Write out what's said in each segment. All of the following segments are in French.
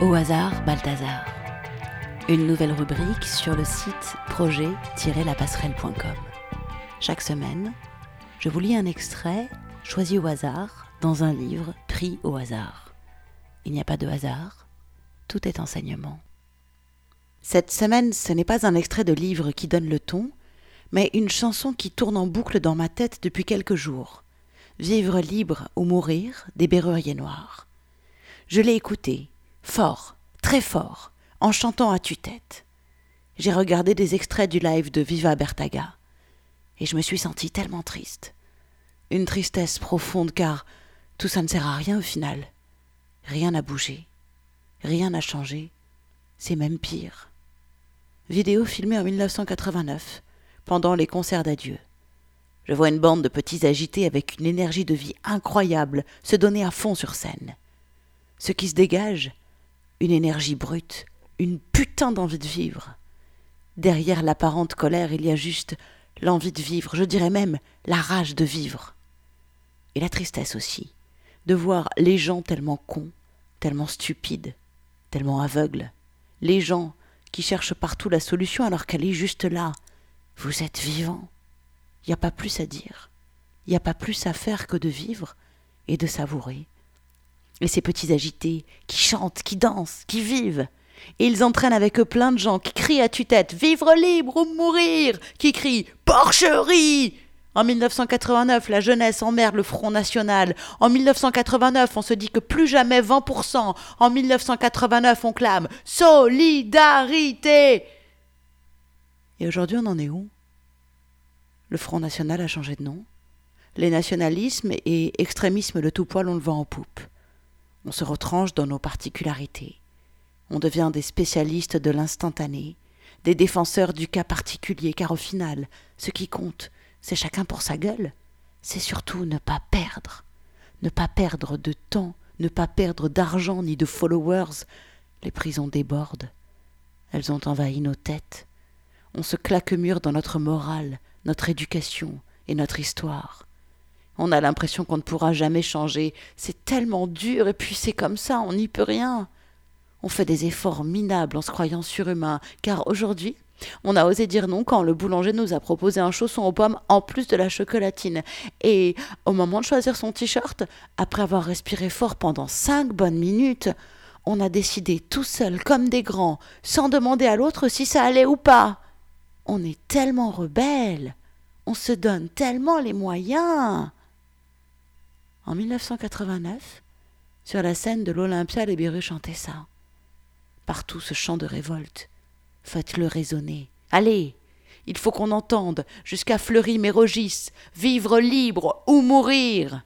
Au hasard, Balthazar. Une nouvelle rubrique sur le site projet-lapasserelle.com. Chaque semaine, je vous lis un extrait choisi au hasard dans un livre pris au hasard. Il n'y a pas de hasard, tout est enseignement. Cette semaine, ce n'est pas un extrait de livre qui donne le ton, mais une chanson qui tourne en boucle dans ma tête depuis quelques jours. Vivre libre ou mourir des Berruriers Noirs. Je l'ai écoutée, fort, très fort, en chantant à tue-tête. J'ai regardé des extraits du live de Viva Bertaga, et je me suis sentie tellement triste. Une tristesse profonde car tout ça ne sert à rien au final. Rien n'a bougé, rien n'a changé, c'est même pire. Vidéo filmée en 1989, pendant les concerts d'adieu. Je vois une bande de petits agités avec une énergie de vie incroyable se donner à fond sur scène. Ce qui se dégage, une énergie brute, une putain d'envie de vivre. Derrière l'apparente colère, il y a juste l'envie de vivre, je dirais même la rage de vivre. Et la tristesse aussi, de voir les gens tellement cons, tellement stupides, tellement aveugles, les gens qui cherchent partout la solution alors qu'elle est juste là. Vous êtes vivant. Il n'y a pas plus à dire. Il n'y a pas plus à faire que de vivre et de savourer. Et ces petits agités qui chantent, qui dansent, qui vivent, et ils entraînent avec eux plein de gens qui crient à tue-tête Vivre libre ou mourir qui crient Porcherie en 1989, la jeunesse emmerde le Front National. En 1989, on se dit que plus jamais 20%. En 1989, on clame Solidarité. Et aujourd'hui, on en est où? Le Front National a changé de nom. Les nationalismes et extrémismes de tout poil, on le vent en poupe. On se retranche dans nos particularités. On devient des spécialistes de l'instantané, des défenseurs du cas particulier, car au final, ce qui compte, c'est chacun pour sa gueule. C'est surtout ne pas perdre. Ne pas perdre de temps, ne pas perdre d'argent ni de followers. Les prisons débordent. Elles ont envahi nos têtes. On se claque mur dans notre morale, notre éducation et notre histoire. On a l'impression qu'on ne pourra jamais changer. C'est tellement dur et puis c'est comme ça, on n'y peut rien. On fait des efforts minables en se croyant surhumain, car aujourd'hui, on a osé dire non quand le boulanger nous a proposé un chausson aux pommes en plus de la chocolatine. Et au moment de choisir son t-shirt, après avoir respiré fort pendant cinq bonnes minutes, on a décidé tout seul, comme des grands, sans demander à l'autre si ça allait ou pas. On est tellement rebelles, on se donne tellement les moyens. En 1989, sur la scène de l'Olympia, les Berus chantaient ça partout ce chant de révolte. Faites-le résonner. Allez, il faut qu'on entende, jusqu'à Fleury-Mérogis, vivre libre ou mourir.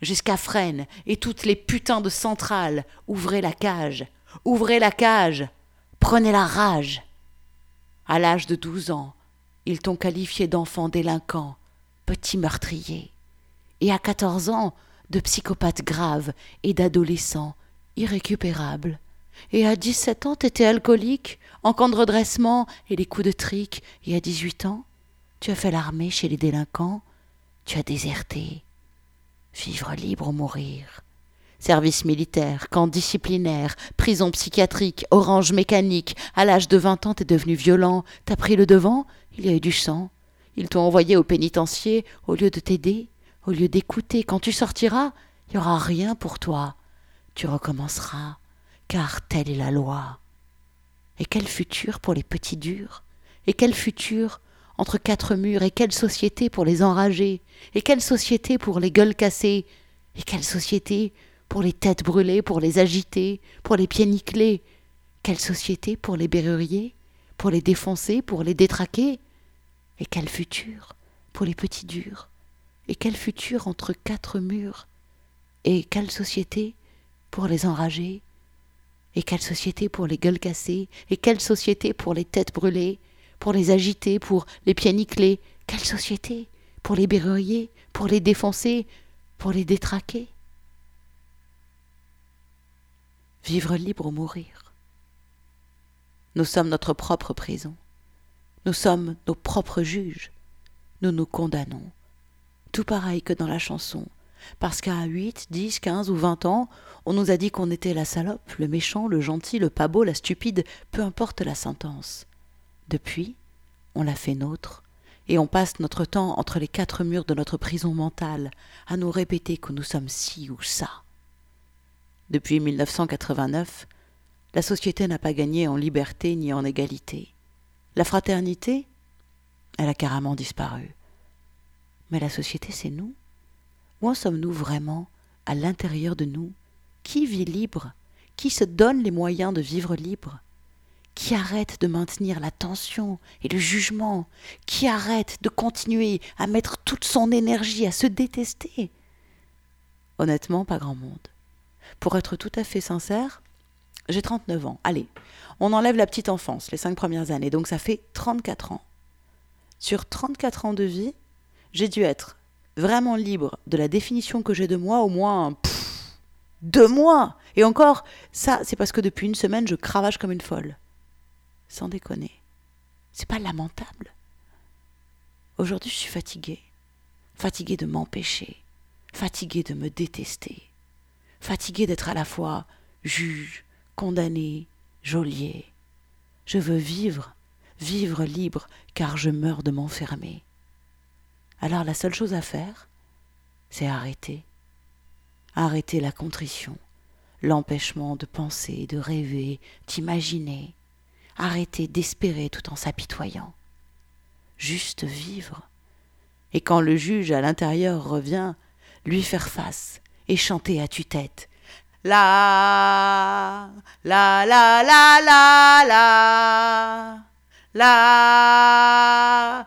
Jusqu'à Fresnes et toutes les putains de centrales, ouvrez la cage, ouvrez la cage, prenez la rage. À l'âge de douze ans, ils t'ont qualifié d'enfant délinquant, petit meurtrier. Et à quatorze ans, de psychopathe grave et d'adolescent irrécupérable. Et à dix-sept ans, t'étais alcoolique, en camp de redressement et les coups de trique. Et à dix-huit ans, tu as fait l'armée chez les délinquants. Tu as déserté. Vivre libre ou mourir. Service militaire, camp disciplinaire, prison psychiatrique, orange mécanique. À l'âge de vingt ans, t'es devenu violent. T'as pris le devant, il y a eu du sang. Ils t'ont envoyé au pénitencier au lieu de t'aider, au lieu d'écouter. Quand tu sortiras, il n'y aura rien pour toi. Tu recommenceras car telle est la loi. Et quel futur pour les petits durs Et quel futur entre quatre murs Et quelle société pour les enragés Et quelle société pour les gueules cassées Et quelle société pour les têtes brûlées, pour les agités, pour les pieds nickelés Quelle société pour les berruriers Pour les défoncer, pour les détraquer Et quel futur pour les petits durs Et quel futur entre quatre murs Et quelle société pour les enragés et quelle société pour les gueules cassées, et quelle société pour les têtes brûlées, pour les agités, pour les pieds quelle société pour les berruriers, pour les défoncer, pour les détraquer. Vivre libre ou mourir. Nous sommes notre propre prison. Nous sommes nos propres juges. Nous nous condamnons. Tout pareil que dans la chanson. Parce qu'à 8, 10, 15 ou 20 ans, on nous a dit qu'on était la salope, le méchant, le gentil, le pas beau, la stupide, peu importe la sentence. Depuis, on l'a fait nôtre, et on passe notre temps entre les quatre murs de notre prison mentale à nous répéter que nous sommes ci ou ça. Depuis 1989, la société n'a pas gagné en liberté ni en égalité. La fraternité, elle a carrément disparu. Mais la société, c'est nous. Où en sommes-nous vraiment, à l'intérieur de nous? Qui vit libre? Qui se donne les moyens de vivre libre? Qui arrête de maintenir la tension et le jugement? Qui arrête de continuer à mettre toute son énergie à se détester? Honnêtement, pas grand monde. Pour être tout à fait sincère, j'ai 39 ans. Allez, on enlève la petite enfance, les cinq premières années, donc ça fait 34 ans. Sur 34 ans de vie, j'ai dû être vraiment libre de la définition que j'ai de moi au moins deux mois. Et encore, ça, c'est parce que depuis une semaine, je cravache comme une folle. Sans déconner. C'est pas lamentable. Aujourd'hui, je suis fatiguée. Fatiguée de m'empêcher. Fatiguée de me détester. Fatiguée d'être à la fois juge, condamné, geôlier. Je veux vivre, vivre libre, car je meurs de m'enfermer. Alors la seule chose à faire, c'est arrêter. Arrêter la contrition, l'empêchement de penser, de rêver, d'imaginer. Arrêter d'espérer tout en s'apitoyant. Juste vivre. Et quand le juge à l'intérieur revient, lui faire face et chanter à tue-tête. La, la, la, la, la, la, la,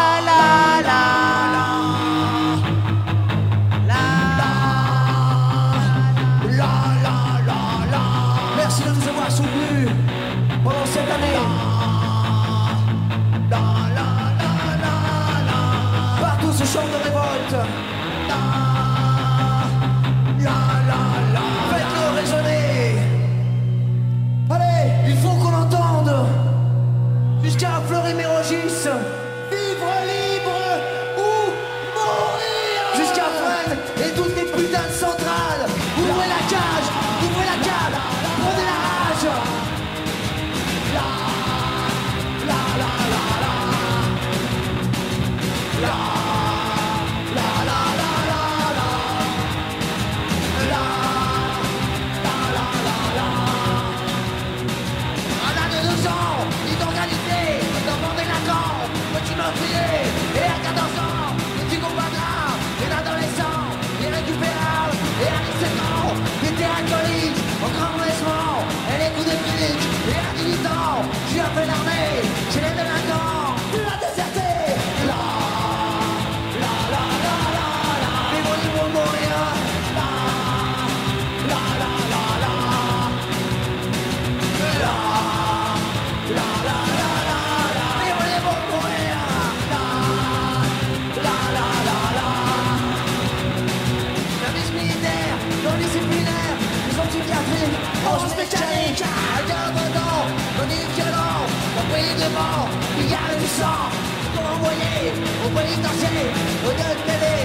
Pénitencier, au de télé,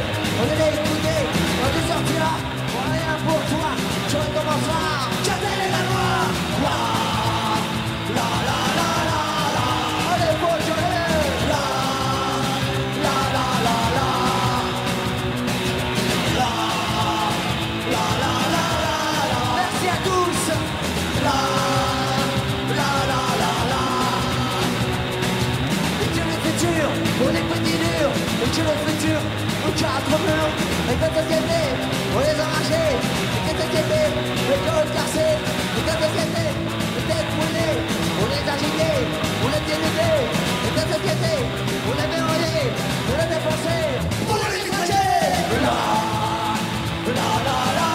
au de l'écouter, au de sortir pour rien pour toi, tu recommenceras, j'appelle la loi, et que le futur nous et que on les arrachait, et que cette les corps cassés, et que cette les têtes brûlées, on les agitait, on les dénudait, et que cette on les enrayés, on les dépensait, on les agitait. La, la.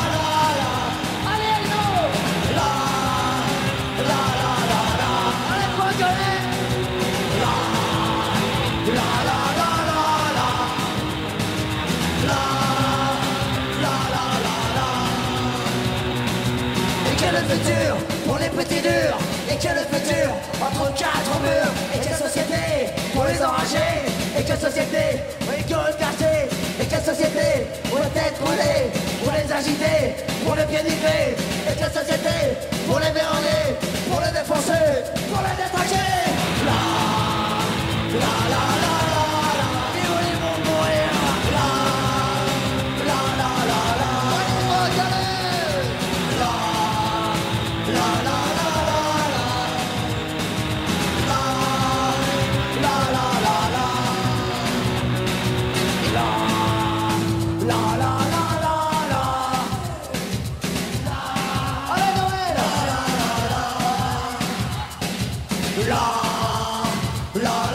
quelle société on est curieux caché Et quelle société on la tête brûlée, on les agiter, on les bien livrés Et quelle société Lord.